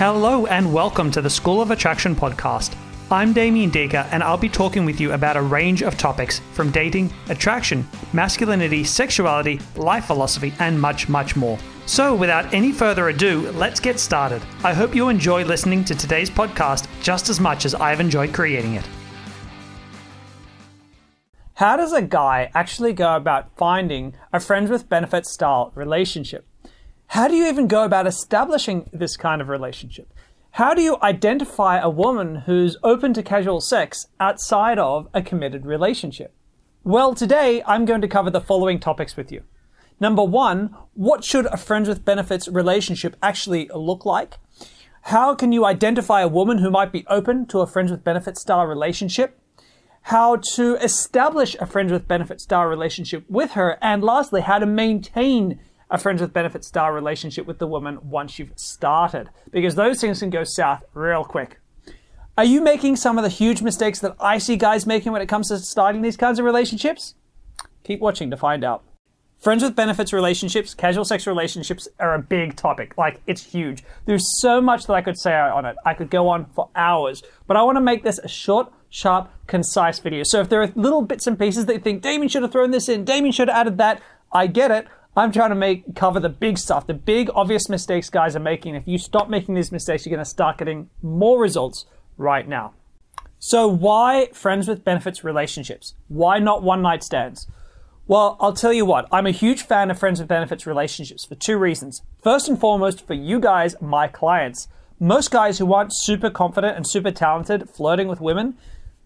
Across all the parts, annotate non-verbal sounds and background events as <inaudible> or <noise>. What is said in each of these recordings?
Hello and welcome to the School of Attraction podcast. I'm Damien Diga and I'll be talking with you about a range of topics from dating, attraction, masculinity, sexuality, life philosophy, and much, much more. So, without any further ado, let's get started. I hope you enjoy listening to today's podcast just as much as I've enjoyed creating it. How does a guy actually go about finding a friends with benefits style relationship? How do you even go about establishing this kind of relationship? How do you identify a woman who's open to casual sex outside of a committed relationship? Well, today I'm going to cover the following topics with you. Number one, what should a friends with benefits relationship actually look like? How can you identify a woman who might be open to a friends with benefits style relationship? How to establish a friends with benefits style relationship with her? And lastly, how to maintain a friends with benefits style relationship with the woman once you've started, because those things can go south real quick. Are you making some of the huge mistakes that I see guys making when it comes to starting these kinds of relationships? Keep watching to find out. Friends with benefits relationships, casual sex relationships are a big topic. Like, it's huge. There's so much that I could say on it. I could go on for hours, but I want to make this a short, sharp, concise video. So if there are little bits and pieces that you think Damien should have thrown this in, Damien should have added that, I get it. I'm trying to make cover the big stuff, the big obvious mistakes guys are making. If you stop making these mistakes, you're going to start getting more results right now. So why friends with benefits relationships? Why not one night stands? Well, I'll tell you what, I'm a huge fan of friends with benefits relationships for two reasons. First and foremost, for you guys, my clients. Most guys who aren't super confident and super talented flirting with women,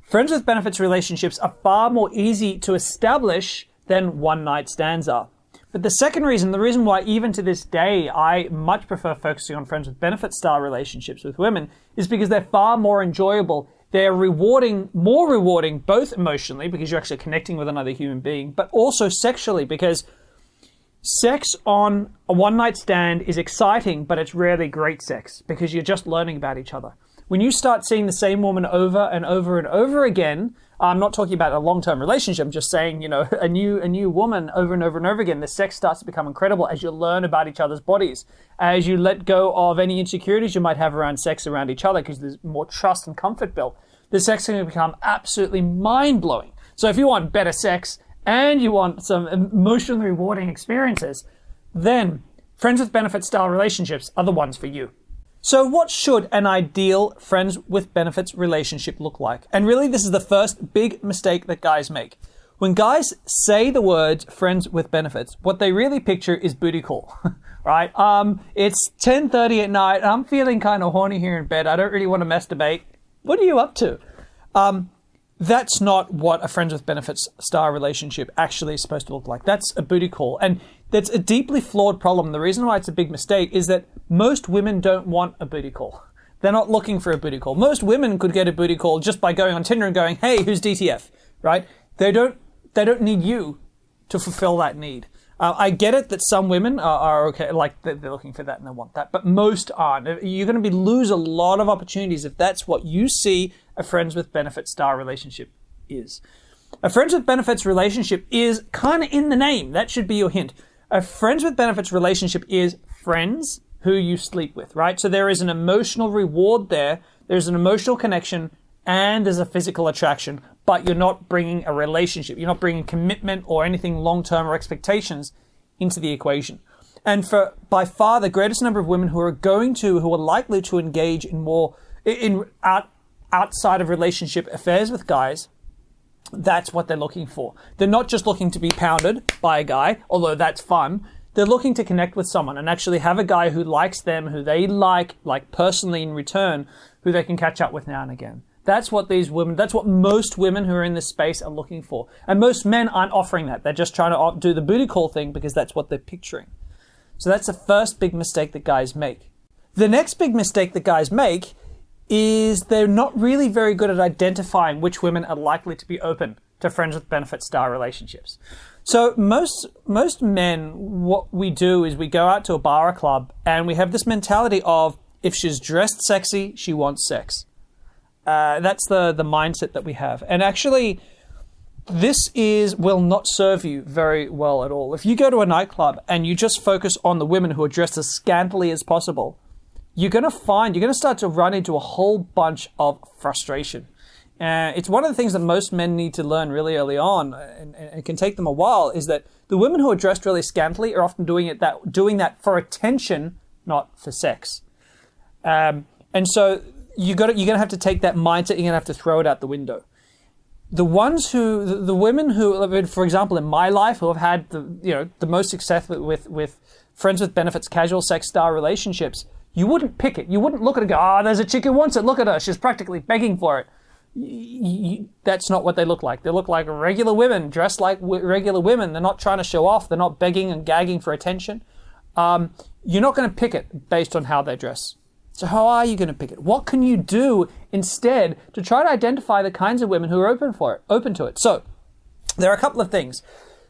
friends with benefits relationships are far more easy to establish than one night stands are. But the second reason, the reason why even to this day I much prefer focusing on friends with benefit style relationships with women is because they're far more enjoyable. They're rewarding, more rewarding, both emotionally because you're actually connecting with another human being, but also sexually because sex on a one night stand is exciting, but it's rarely great sex because you're just learning about each other. When you start seeing the same woman over and over and over again, I'm not talking about a long-term relationship. I'm just saying, you know, <laughs> a new a new woman over and over and over again. The sex starts to become incredible as you learn about each other's bodies, as you let go of any insecurities you might have around sex around each other, because there's more trust and comfort built. The sex can become absolutely mind blowing. So if you want better sex and you want some emotionally rewarding experiences, then friends with benefit style relationships are the ones for you. So, what should an ideal friends with benefits relationship look like? And really, this is the first big mistake that guys make. When guys say the words friends with benefits, what they really picture is booty call, <laughs> right? Um, it's 10:30 at night. I'm feeling kind of horny here in bed. I don't really want to masturbate. What are you up to? Um, that's not what a friends with benefits star relationship actually is supposed to look like. That's a booty call. And that's a deeply flawed problem. The reason why it's a big mistake is that most women don't want a booty call. They're not looking for a booty call. Most women could get a booty call just by going on Tinder and going, "Hey, who's DTF?" Right? They don't. They don't need you to fulfill that need. Uh, I get it that some women are, are, okay, like they're looking for that and they want that, but most aren't. You're going to be lose a lot of opportunities if that's what you see a friends with benefits star relationship is. A friends with benefits relationship is kind of in the name. That should be your hint. A friends with benefits relationship is friends who you sleep with, right? So there is an emotional reward there. There's an emotional connection and there's a physical attraction, but you're not bringing a relationship. You're not bringing commitment or anything long term or expectations into the equation. And for by far the greatest number of women who are going to, who are likely to engage in more, in out, outside of relationship affairs with guys, that's what they're looking for. They're not just looking to be pounded by a guy, although that's fun. They're looking to connect with someone and actually have a guy who likes them, who they like, like personally in return, who they can catch up with now and again. That's what these women, that's what most women who are in this space are looking for. And most men aren't offering that. They're just trying to do the booty call thing because that's what they're picturing. So that's the first big mistake that guys make. The next big mistake that guys make is they're not really very good at identifying which women are likely to be open to friends with benefit star relationships. So most most men, what we do is we go out to a bar or club and we have this mentality of if she's dressed sexy, she wants sex. Uh, that's the the mindset that we have, and actually, this is will not serve you very well at all. If you go to a nightclub and you just focus on the women who are dressed as scantily as possible, you're going to find, you're going to start to run into a whole bunch of frustration. Uh, it's one of the things that most men need to learn really early on, and, and, it can take them a while. Is that the women who are dressed really scantily are often doing it that doing that for attention, not for sex. Um, and so you got you're going to have to take that mindset. You're going to have to throw it out the window. The ones who, the, the women who, for example, in my life, who have had the you know the most success with with, with friends with benefits, casual sex style relationships, you wouldn't pick it. You wouldn't look at it and go, ah, oh, there's a chick who wants it. Look at her. She's practically begging for it. that's not what they look like. They look like regular women, dressed like regular women. They're not trying to show off. They're not begging and gagging for attention. Um, you're not going to pick it based on how they dress. So how are you going to pick it? What can you do instead to try to identify the kinds of women who are open for it, open to it? So there are a couple of things.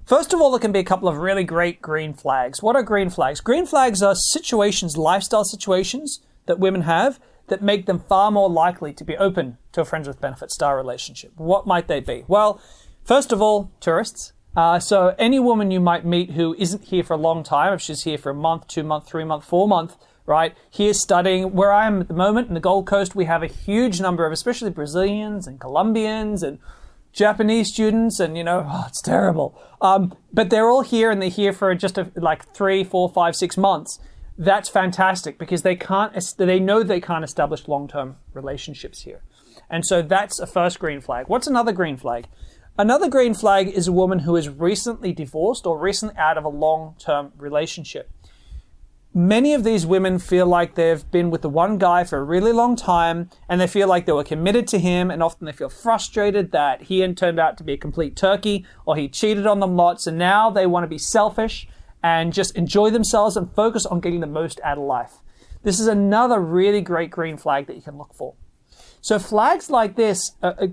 First of all, there can be a couple of really great green flags. What are green flags? Green flags are situations, lifestyle situations that women have that make them far more likely to be open to a friends with benefit style relationship. What might they be? Well, first of all, tourists. Uh, so any woman you might meet who isn't here for a long time, if she's here for a month, two month, three month, four month, right? Here studying where I am at the moment in the Gold Coast, we have a huge number of, especially Brazilians and Colombians and Japanese students, and you know, <laughs> oh, it's terrible. Um, but they're all here, and they're here for just a, like three, four, five, six months. That's fantastic because they can't. They know they can't establish long-term relationships here, and so that's a first green flag. What's another green flag? Another green flag is a woman who is recently divorced or recently out of a long-term relationship many of these women feel like they've been with the one guy for a really long time and they feel like they were committed to him and often they feel frustrated that he turned out to be a complete turkey or he cheated on them lots and now they want to be selfish and just enjoy themselves and focus on getting the most out of life. This is another really great green flag that you can look for. So flags like this uh, uh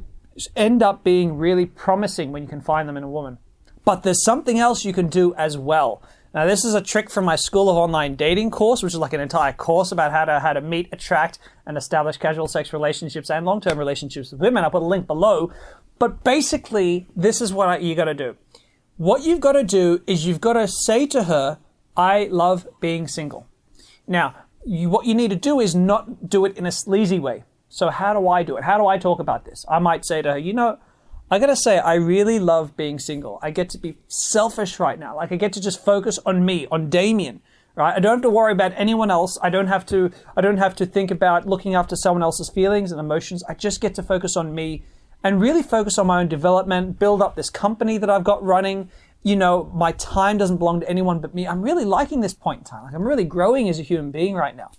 end up being really promising when you can find them in a woman. But there's something else you can do as well. Now, this is a trick from my School of Online Dating course, which is like an entire course about how to how to meet, attract, and establish casual sex relationships and long-term relationships with women. I'll put a link below. But basically, this is what I, you got to do. What you've got to do is you've got to say to her, "I love being single." Now, you, what you need to do is not do it in a sleazy way. So, how do I do it? How do I talk about this? I might say to her, "You know." I gotta say, I really love being single. I get to be selfish right now. Like I get to just focus on me, on Damien. Right? I don't have to worry about anyone else. I don't have to. I don't have to think about looking after someone else's feelings and emotions. I just get to focus on me and really focus on my own development. Build up this company that I've got running. You know, my time doesn't belong to anyone but me. I'm really liking this point in time. Like I'm really growing as a human being right now.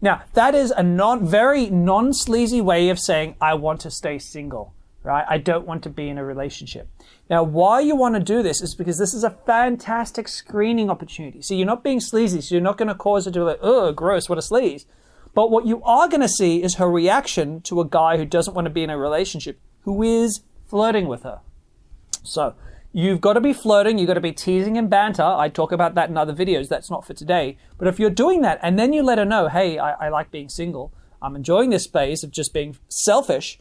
Now, that is a non, very non sleazy way of saying I want to stay single right? I don't want to be in a relationship. Now, why you want to do this is because this is a fantastic screening opportunity. So you're not being sleazy, so you're not going to cause her to be like, oh, gross, what a sleaze. But what you are going to see is her reaction to a guy who doesn't want to be in a relationship, who is flirting with her. So, you've got to be flirting, you've got to be teasing and banter. I talk about that in other videos, that's not for today. But if you're doing that and then you let her know, hey, I, I like being single, I'm enjoying this space of just being selfish,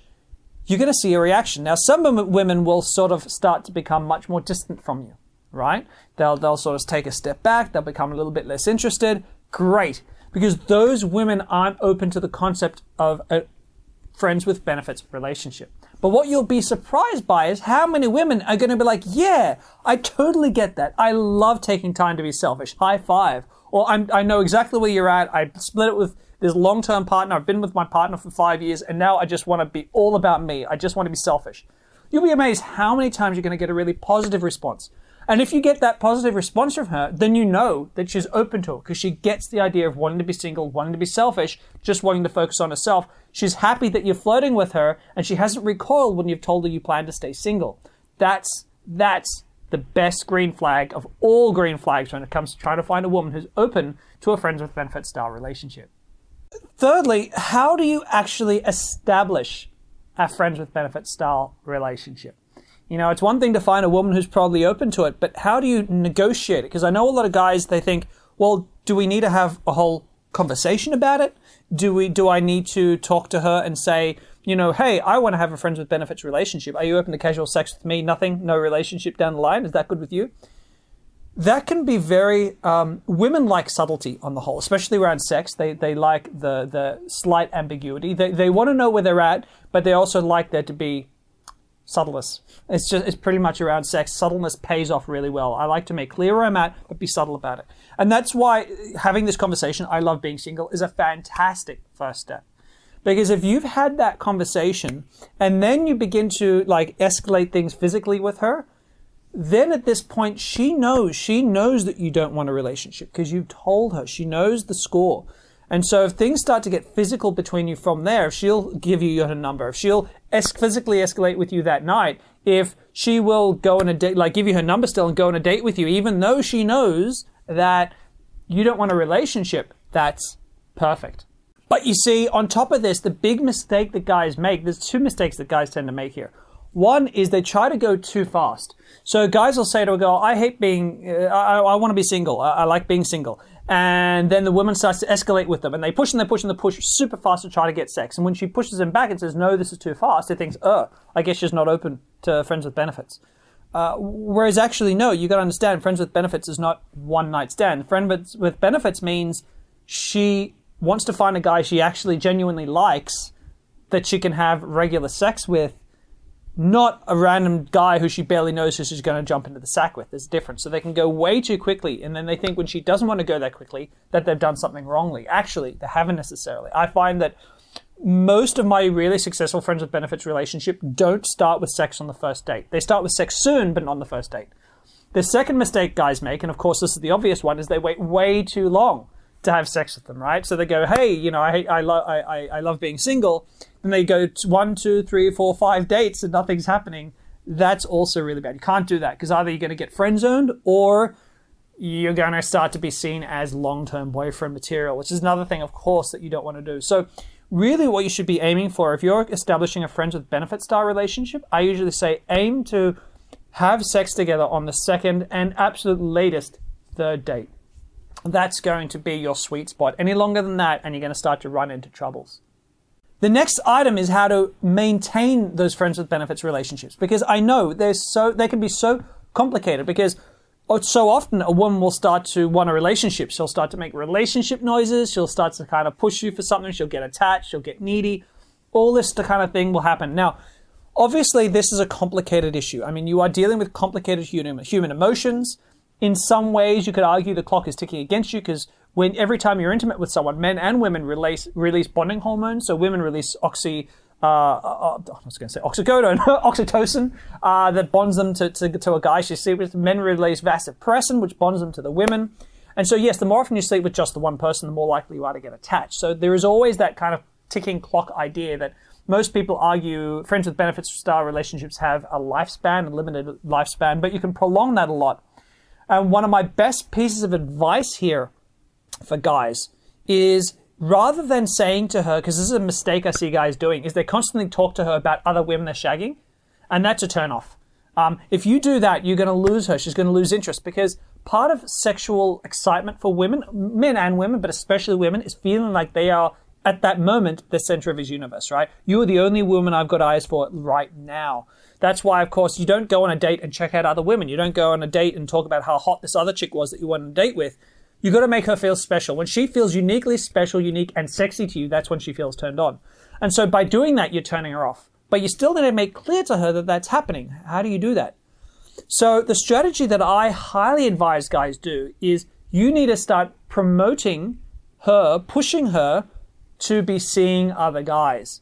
you're going to see a reaction. Now, some women will sort of start to become much more distant from you, right? They'll, they'll sort of take a step back, they'll become a little bit less interested. Great. Because those women aren't open to the concept of a friends with benefits relationship. But what you'll be surprised by is how many women are going to be like, yeah, I totally get that. I love taking time to be selfish. High five. Or I know exactly where you're at. I split it with this long term partner. I've been with my partner for five years, and now I just want to be all about me. I just want to be selfish. You'll be amazed how many times you're going to get a really positive response. And if you get that positive response from her, then you know that she's open to it because she gets the idea of wanting to be single, wanting to be selfish, just wanting to focus on herself. She's happy that you're flirting with her and she hasn't recoiled when you've told her you plan to stay single. That's, that's the best green flag of all green flags when it comes to trying to find a woman who's open to a friends with benefits style relationship. Thirdly, how do you actually establish a friends with benefits style relationship? You know, it's one thing to find a woman who's probably open to it, but how do you negotiate it? Because I know a lot of guys, they think, well, do we need to have a whole conversation about it? Do we, do I need to talk to her and say, you know, hey, I want to have a friends with benefits relationship. Are you open to casual sex with me? Nothing, no relationship down the line. Is that good with you? That can be very um, women like subtlety on the whole especially around sex. They they like the the slight ambiguity. They, they want to know where they're at but they also like there to be subtleness. It's just it's pretty much around sex. Subtleness pays off really well. I like to make clear where i'm at but be subtle about it. And that's why having this conversation i love being single is a fantastic first step. Because if you've had that conversation and then you begin to like escalate things physically with her then at this point she knows she knows that you don't want a relationship because you've told her. She knows the score. And so if things start to get physical between you from there she'll give you her number if she'll es- physically escalate with you that night if she will go on a date like give you her number still and go on a date with you even though she knows that you don't want a relationship that's perfect. But you see on top of this the big mistake that guys make there's two mistakes that guys tend to make here one is they try to go too fast. So guys will say to a girl, I hate being, uh, I, I want to be single. I, I, like being single. And then the woman starts to escalate with them and they push and they push and they push super fast to try to get sex. And when she pushes them back and says, no, this is too fast, he thinks, oh, I guess she's not open to friends with benefits. Uh, whereas actually, no, you got to understand, friends with benefits is not one night stand. Friend with, with benefits means she wants to find a guy she actually genuinely likes that she can have regular sex with not a random guy who she barely knows who she's going to jump into the sack with. There's a difference. So they can go way too quickly, and then they think when she doesn't want to go that quickly that they've done something wrongly. Actually, they haven't necessarily. I find that most of my really successful friends with benefits relationship don't start with sex on the first date. They start with sex soon, but not on the first date. The second mistake guys make, and of course this is the obvious one, is they wait way too long to have sex with them, right? So they go, hey, you know, I, I, lo- I, I, I love being single. Then they go one, two, three, four, five dates and nothing's happening. That's also really bad. You can't do that because either you're going to get friend zoned or you're going to start to be seen as long term boyfriend material, which is another thing, of course, that you don't want to do. So, really, what you should be aiming for, if you're establishing a friends with benefit style relationship, I usually say aim to have sex together on the second and absolute latest third date that's going to be your sweet spot. Any longer than that, and you're going to start to run into troubles. The next item is how to maintain those friends with benefits relationships because I know there's so they can be so complicated because so often a woman will start to want a relationship. She'll start to make relationship noises. She'll start to kind of push you for something. She'll get attached. She'll get needy. All this kind of thing will happen. Now, obviously, this is a complicated issue. I mean, you are dealing with complicated human, human emotions in some ways, you could argue the clock is ticking against you because when every time you're intimate with someone, men and women release release bonding hormones. So women release oxy. Uh, uh, I was going to say oxycodone, <laughs> oxytocin, uh, that bonds them to, to, to a guy she sleeps with. Men release vasopressin, which bonds them to the women. And so, yes, the more often you sleep with just the one person, the more likely you are to get attached. So there is always that kind of ticking clock idea that most people argue friends with benefits style relationships have a lifespan, a limited lifespan, but you can prolong that a lot and one of my best pieces of advice here for guys is rather than saying to her, because this is a mistake I see guys doing, is they constantly talk to her about other women they're shagging, and that's a turn off. Um, if you do that, you're going to lose her. She's going to lose interest because part of sexual excitement for women, men and women, but especially women, is feeling like they are at that moment the center of his universe, right? You are the only woman I've got eyes for right now. That's why, of course, you don't go on a date and check out other women. You don't go on a date and talk about how hot this other chick was that you went on a date with. You got to make her feel special. When she feels uniquely special, unique, and sexy to you, that's when she feels turned on. And so by doing that, you're turning her off. But you still need to make clear to her that that's happening. How do you do that? So the strategy that I highly advise guys do is you need to start promoting her, pushing her to be seeing other guys.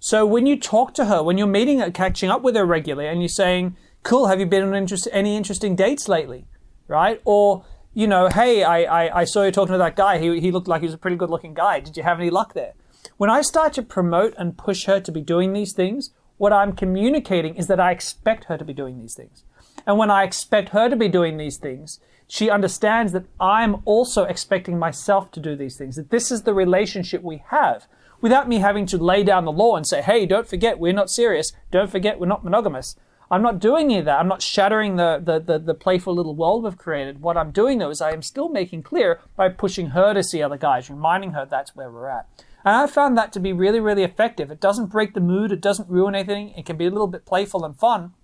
So when you talk to her, when you're meeting her, catching up with her regularly, and you're saying, "Cool, have you been on interest, any interesting dates lately?" Right? Or you know, "Hey, I, I, I saw you talking to that guy. He, he looked like he was a pretty good-looking guy. Did you have any luck there?" When I start to promote and push her to be doing these things, what I'm communicating is that I expect her to be doing these things. And when I expect her to be doing these things, she understands that I'm also expecting myself to do these things, that this is the relationship we have without me having to lay down the law and say, hey, don't forget, we're not serious. Don't forget, we're not monogamous. I'm not doing any of that. I'm not shattering the, the, the, the, playful little world we've created. What I'm doing, though, is I am still making clear by pushing her to see other guys, reminding her that's where we're at. And I found that to be really, really effective. It doesn't break the mood, it doesn't ruin anything. It can be a little bit playful and fun.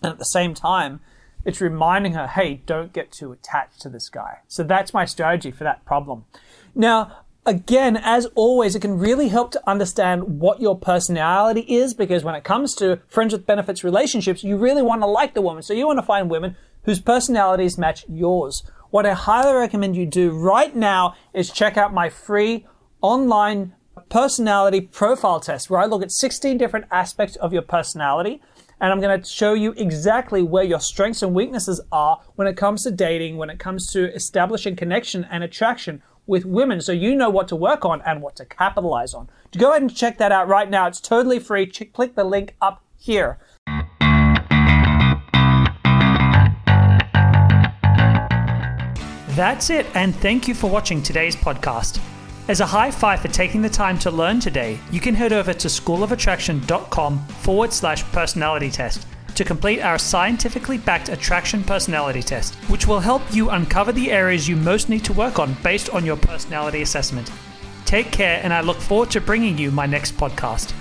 And at the same time, It's reminding her, hey, don't get too attached to this guy. So that's my strategy for that problem. Now, again, as always, it can really help to understand what your personality is because when it comes to friends with benefits relationships, you really want to like the woman. So you want to find women whose personalities match yours. What I highly recommend you do right now is check out my free online personality profile test where I look at 16 different aspects of your personality and I'm going to show you exactly where your strengths and weaknesses are when it comes to dating, when it comes to establishing connection and attraction with women so you know what to work on and what to capitalize on. To go ahead and check that out right now. It's totally free. Ch- click the link up here. That's it, and thank you for watching today's podcast. As a high five for taking the time to learn today, you can head over to schoolofattraction.com forward slash personality test to complete our scientifically backed attraction personality test, which will help you uncover the areas you most need to work on based on your personality assessment. Take care, and I look forward to bringing you my next podcast.